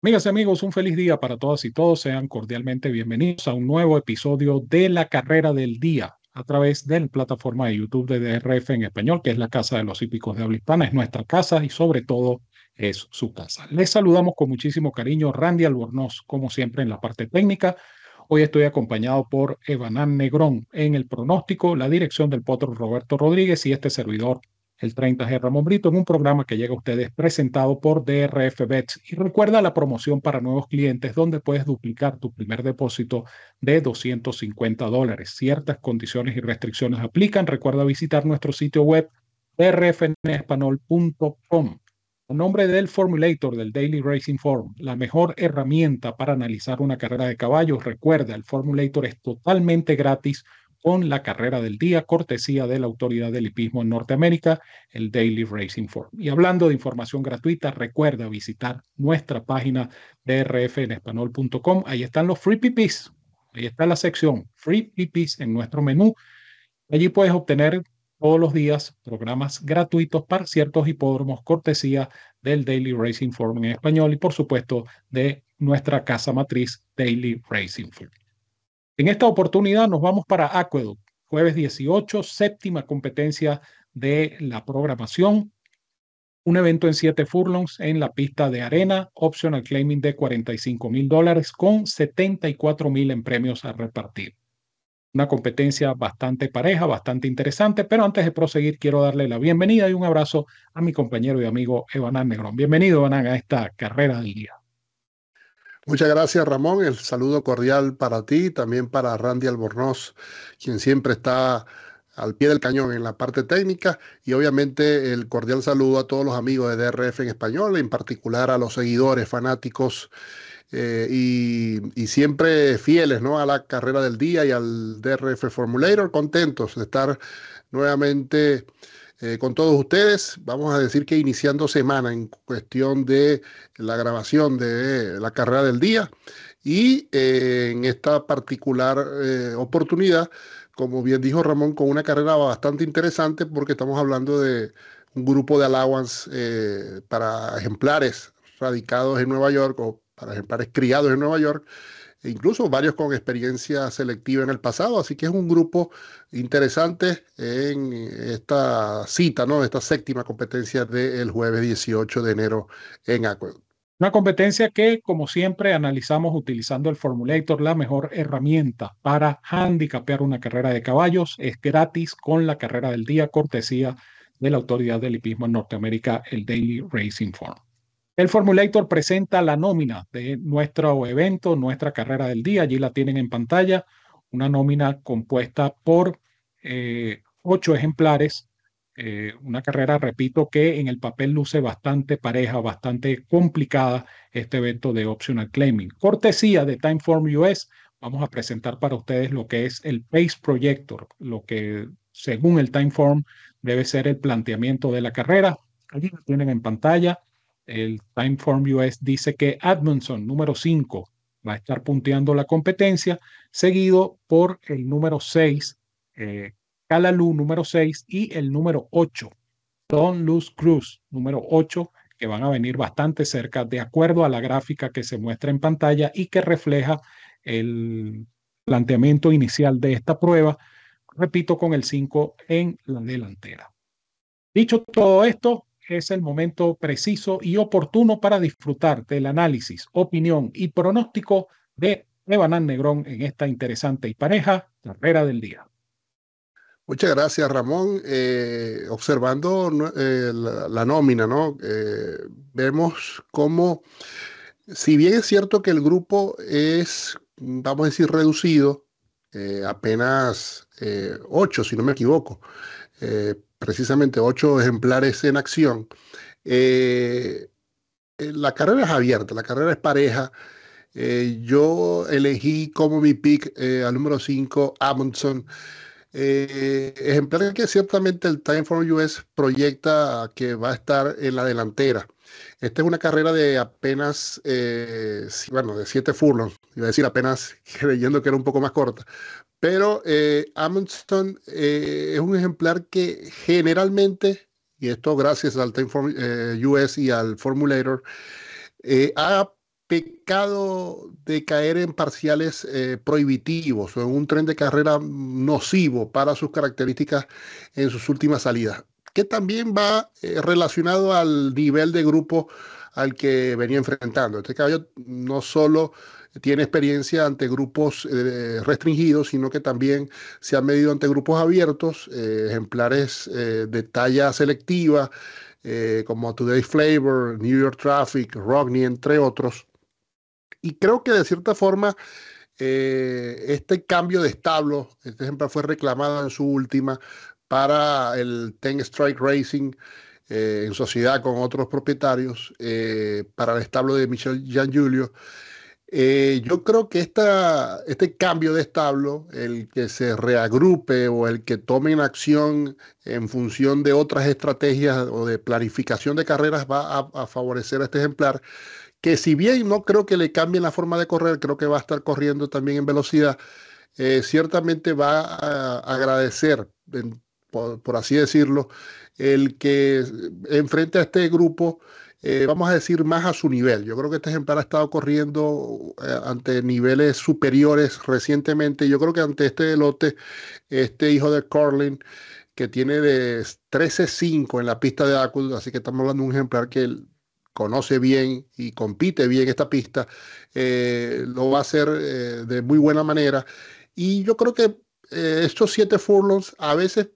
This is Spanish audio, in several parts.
Amigas y amigos, un feliz día para todas y todos. Sean cordialmente bienvenidos a un nuevo episodio de La Carrera del Día a través de la plataforma de YouTube de DRF en español, que es la casa de los hípicos de habla hispana, es nuestra casa y sobre todo es su casa. Les saludamos con muchísimo cariño, Randy Albornoz, como siempre en la parte técnica. Hoy estoy acompañado por Evanán Negrón en el pronóstico, la dirección del potro Roberto Rodríguez y este servidor el 30G Ramón Brito en un programa que llega a ustedes presentado por DRF Bets. Y recuerda la promoción para nuevos clientes donde puedes duplicar tu primer depósito de 250 dólares. Ciertas condiciones y restricciones aplican. Recuerda visitar nuestro sitio web drfenespanol.com. En nombre del Formulator del Daily Racing Form, la mejor herramienta para analizar una carrera de caballos, recuerda, el Formulator es totalmente gratis la carrera del día, cortesía de la Autoridad del Hipismo en Norteamérica, el Daily Racing Form. Y hablando de información gratuita, recuerda visitar nuestra página drfenespanol.com. Ahí están los free PPs. Ahí está la sección free PPs en nuestro menú. Allí puedes obtener todos los días programas gratuitos para ciertos hipódromos, cortesía del Daily Racing Form en español y por supuesto de nuestra casa matriz Daily Racing Form. En esta oportunidad nos vamos para Aqueduct, jueves 18, séptima competencia de la programación. Un evento en siete furlongs en la pista de arena, optional claiming de 45 mil dólares con 74 mil en premios a repartir. Una competencia bastante pareja, bastante interesante, pero antes de proseguir quiero darle la bienvenida y un abrazo a mi compañero y amigo Evanán Negrón. Bienvenido, Evanán, a esta carrera del día. Muchas gracias, Ramón. El saludo cordial para ti, también para Randy Albornoz, quien siempre está al pie del cañón en la parte técnica y obviamente el cordial saludo a todos los amigos de DRF en español, en particular a los seguidores fanáticos eh, y, siempre fieles ¿no? a la carrera del día y al DRF Formulator, contentos de estar nuevamente eh, con todos ustedes. Vamos a decir que iniciando semana en cuestión de la grabación de la carrera del día y eh, en esta particular eh, oportunidad, como bien dijo Ramón, con una carrera bastante interesante porque estamos hablando de un grupo de allowance para ejemplares radicados en Nueva York o para ejemplares criados en Nueva York e incluso varios con experiencia selectiva en el pasado, así que es un grupo interesante en esta cita, ¿no? Esta séptima competencia del jueves 18 de enero en Aqueduct. Una competencia que, como siempre, analizamos utilizando el Formulator, la mejor herramienta para handicapear una carrera de caballos. Es gratis con la carrera del día, cortesía de la Autoridad del Hipismo en Norteamérica, el Daily Racing Form. El Formulator presenta la nómina de nuestro evento, nuestra carrera del día. Allí la tienen en pantalla. Una nómina compuesta por eh, ocho ejemplares. Eh, una carrera, repito, que en el papel luce bastante pareja, bastante complicada este evento de Optional Claiming. Cortesía de Timeform US, vamos a presentar para ustedes lo que es el Pace Projector, lo que según el Timeform debe ser el planteamiento de la carrera. Allí la tienen en pantalla el Timeform US dice que Admonson, número 5, va a estar punteando la competencia, seguido por el número 6, eh, número 6, y el número 8, Don Luz Cruz, número 8, que van a venir bastante cerca, de acuerdo a la gráfica que se muestra en pantalla y que refleja el planteamiento inicial de esta prueba, repito, con el 5 en la delantera. Dicho todo esto, es el momento preciso y oportuno para disfrutar del análisis, opinión y pronóstico de Evanán Negrón en esta interesante y pareja carrera del día. Muchas gracias, Ramón. Eh, observando eh, la, nómina, ¿no? Eh, vemos cómo, si bien es cierto que el grupo es, vamos a decir, reducido, apenas ocho, si no me equivoco, precisamente ocho ejemplares en acción. Eh, eh, la carrera es abierta, la carrera es pareja. Eh, yo elegí como mi pick al número 5, Amundsen. ejemplar que ciertamente el Time for US proyecta que va a estar en la delantera. Esta es una carrera de apenas, bueno, de 7 furlongs. Iba a decir apenas creyendo que era un poco más corta. Pero eh, eh, es un ejemplar que generalmente, y esto gracias al Time eh, US y al Formulator, ha pecado de caer en parciales eh, prohibitivos o en un tren de carrera nocivo para sus características en sus últimas salidas, que también va eh, relacionado al nivel de grupo al que venía enfrentando. Este caballo no solo tiene experiencia ante grupos eh, restringidos, sino que también se ha medido ante grupos abiertos, ejemplares de talla selectiva, como Today Flavor, New York Traffic, Rogney, entre otros. Y creo que de cierta forma eh, este cambio de establo, este ejemplo fue reclamado en su última para el Ten Strike Racing eh, en sociedad con otros propietarios eh, para el establo de Michel Jean Julio. yo creo que este cambio de establo, el que se reagrupe o el que tome en acción en función de otras estrategias o de planificación de carreras va a favorecer a este ejemplar que si bien no creo que le cambien la forma de correr, creo que va a estar corriendo también en velocidad, eh, ciertamente va a agradecer, por, así decirlo, el que enfrente a este grupo, eh, vamos a decir, más a su nivel. Yo creo que este ejemplar ha estado corriendo eh, ante niveles superiores recientemente. Yo creo que ante este lote, este hijo de Corlin, que tiene de 13.5 en la pista de Aqueduct, así que estamos hablando de un ejemplar que conoce bien y compite bien esta pista, eh, lo va a hacer de muy buena manera. Y yo creo que estos siete furlongs a veces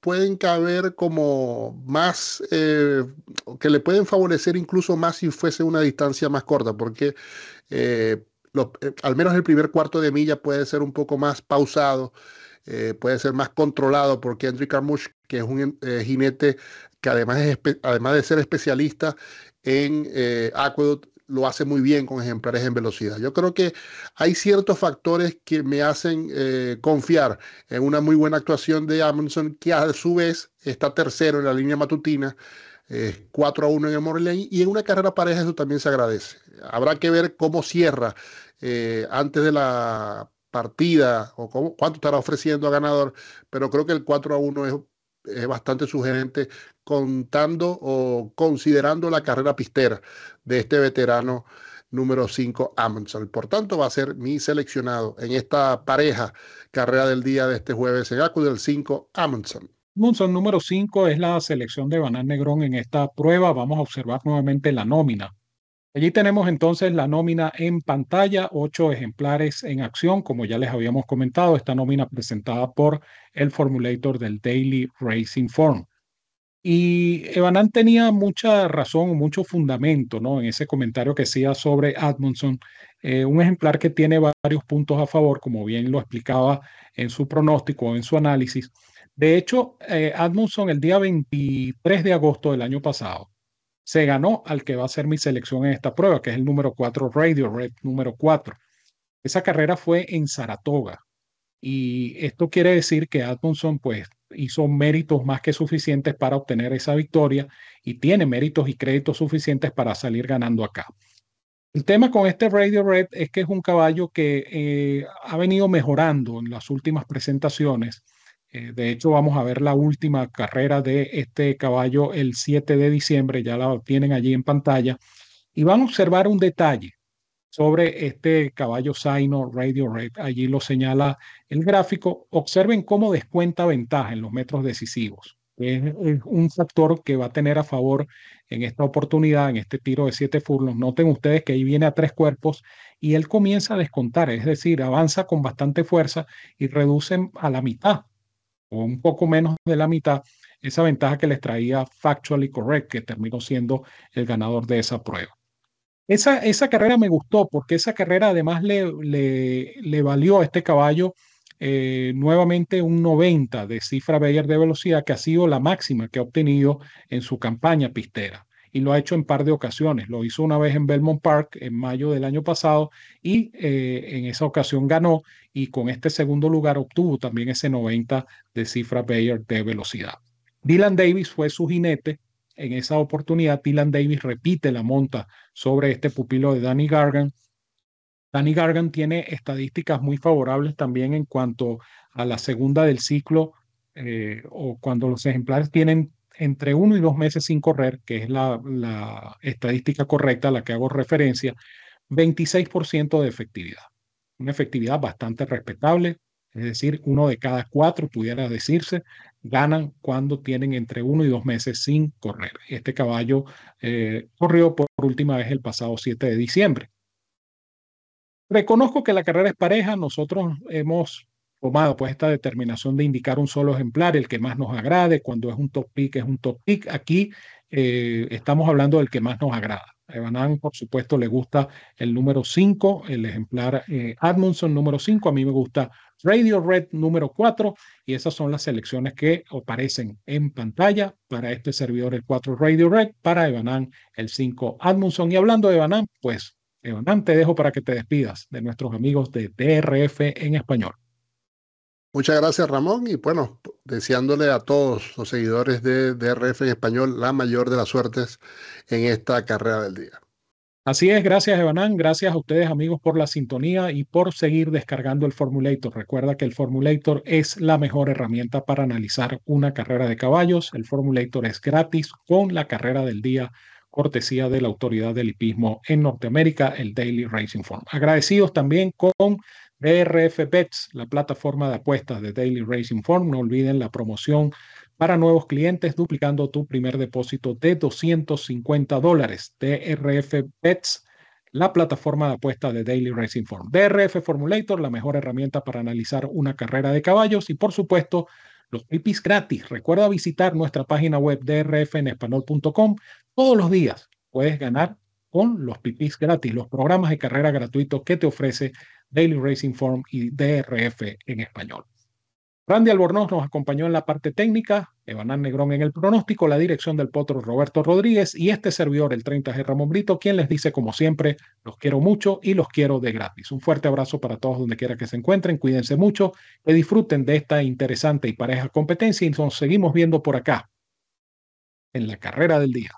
pueden caber como más, que le pueden favorecer incluso más si fuese una distancia más corta, porque al menos el primer cuarto de milla puede ser un poco más pausado. puede ser más controlado porque Andrew Carmouche, que es un jinete que además, además de ser especialista en eh, Aqueduct lo hace muy bien con ejemplares en velocidad. Yo creo que hay ciertos factores que me hacen eh, confiar en una muy buena actuación de Amundsen, que a su vez está tercero en la línea matutina, 4 a 1 en el Morley, y en una carrera pareja eso también se agradece. Habrá que ver cómo cierra eh, antes de la partida o cuánto estará ofreciendo a ganador, pero creo que el 4 a 1 es es bastante sugerente contando o considerando la carrera pistera de este veterano número 5 Amundsen. Por tanto, va a ser mi seleccionado en esta pareja carrera del día de este jueves en Acu del 5 Amundsen. Amundsen número 5 es la selección de Banal Negrón en esta prueba. Vamos a observar nuevamente la nómina. Allí tenemos entonces la nómina en pantalla, ocho ejemplares en acción, como ya les habíamos comentado, esta nómina presentada por el formulator del Daily Racing Form. Y Evanan tenía mucha razón, mucho fundamento ¿no? en ese comentario que hacía sobre Admondson, eh, un ejemplar que tiene varios puntos a favor, como bien lo explicaba en su pronóstico, en su análisis. De hecho, eh, el día 23 de agosto del año pasado, se ganó al que va a ser mi selección en esta prueba, que es el número 4 Radio Red número 4. Esa carrera fue en Saratoga. Y esto quiere decir que Admonson pues hizo méritos más que suficientes para obtener esa victoria y tiene méritos y créditos suficientes para salir ganando acá. El tema con este Radio Red es que es un caballo que eh, ha venido mejorando en las últimas presentaciones eh, de hecho, vamos a ver la última carrera de este caballo el 7 de diciembre, ya la tienen allí en pantalla, y van a observar un detalle sobre este caballo Saino Radio Red. Allí lo señala el gráfico. Observen cómo descuenta ventaja en los metros decisivos. Es, un factor que va a tener a favor en esta oportunidad, en este tiro de siete furlos. Noten ustedes que ahí viene a tres cuerpos y él comienza a descontar, es decir, avanza con bastante fuerza y reduce a la mitad o un poco menos de la mitad esa ventaja que les traía Factually Correct, que terminó siendo el ganador de esa prueba. Esa, esa carrera me gustó porque esa carrera además le, le, valió a este caballo eh, nuevamente un 90 de cifra Bayer de velocidad, que ha sido la máxima que ha obtenido en su campaña pistera y lo ha hecho en par de ocasiones. Lo hizo una vez en Belmont Park en mayo del año pasado y eh, en esa ocasión ganó y con este segundo lugar obtuvo también ese 90 de cifra Bayer de velocidad. Dylan Davis fue su jinete. En esa oportunidad, Dylan Davis repite la monta sobre este pupilo de Danny Gargan. Danny Gargan tiene estadísticas muy favorables también en cuanto a la segunda del ciclo eh, o cuando los ejemplares tienen entre uno y dos meses sin correr, que es la, estadística correcta a la que hago referencia, 26% de efectividad. Una efectividad bastante respetable, es decir, uno de cada cuatro, pudiera decirse, ganan cuando tienen entre uno y dos meses sin correr. Este caballo eh, corrió por última vez el pasado 7 de diciembre. Reconozco que la carrera es pareja. Nosotros hemos tomado pues esta determinación de indicar un solo ejemplar, el que más nos agrade. Cuando es un top pick, es un top pick. Aquí eh, estamos hablando del que más nos agrada. A Evanán, por supuesto, le gusta el número 5, el ejemplar eh, Admundson número 5. A mí me gusta Radio Red número 4 y esas son las selecciones que aparecen en pantalla para este servidor el 4 Radio Red, para Evanán el 5 Admundson. Y hablando de Evanán, pues Evanán te dejo para que te despidas de nuestros amigos de DRF en español. Muchas gracias Ramón y bueno, deseándole a todos los seguidores de DRF en español la mayor de las suertes en esta carrera del día. Así es, gracias Evanán, gracias a ustedes amigos por la sintonía y por seguir descargando el Formulator. Recuerda que el Formulator es la mejor herramienta para analizar una carrera de caballos. El Formulator es gratis con la carrera del día, cortesía de la autoridad del hipismo en Norteamérica, el Daily Racing Form. Agradecidos también con DRF Bets, la plataforma de apuestas de Daily Racing Form. No olviden la promoción para nuevos clientes, duplicando tu primer depósito de 250 dólares. DRF Bets, la plataforma de apuestas de Daily Racing Form. DRF Formulator, la mejor herramienta para analizar una carrera de caballos. Y por supuesto, los pipis gratis. Recuerda visitar nuestra página web drfenespanol.com. Todos los días puedes ganar con los pipis gratis, los programas de carrera gratuitos que te ofrece Daily Racing Form y DRF en español. Randy Albornoz nos acompañó en la parte técnica, Evanán Negrón en el pronóstico, la dirección del potro Roberto Rodríguez y este servidor, el 30G Ramón Brito, quien les dice como siempre, los quiero mucho y los quiero de gratis. Un fuerte abrazo para todos donde quiera que se encuentren, cuídense mucho, que disfruten de esta interesante y pareja competencia y nos seguimos viendo por acá en la carrera del día.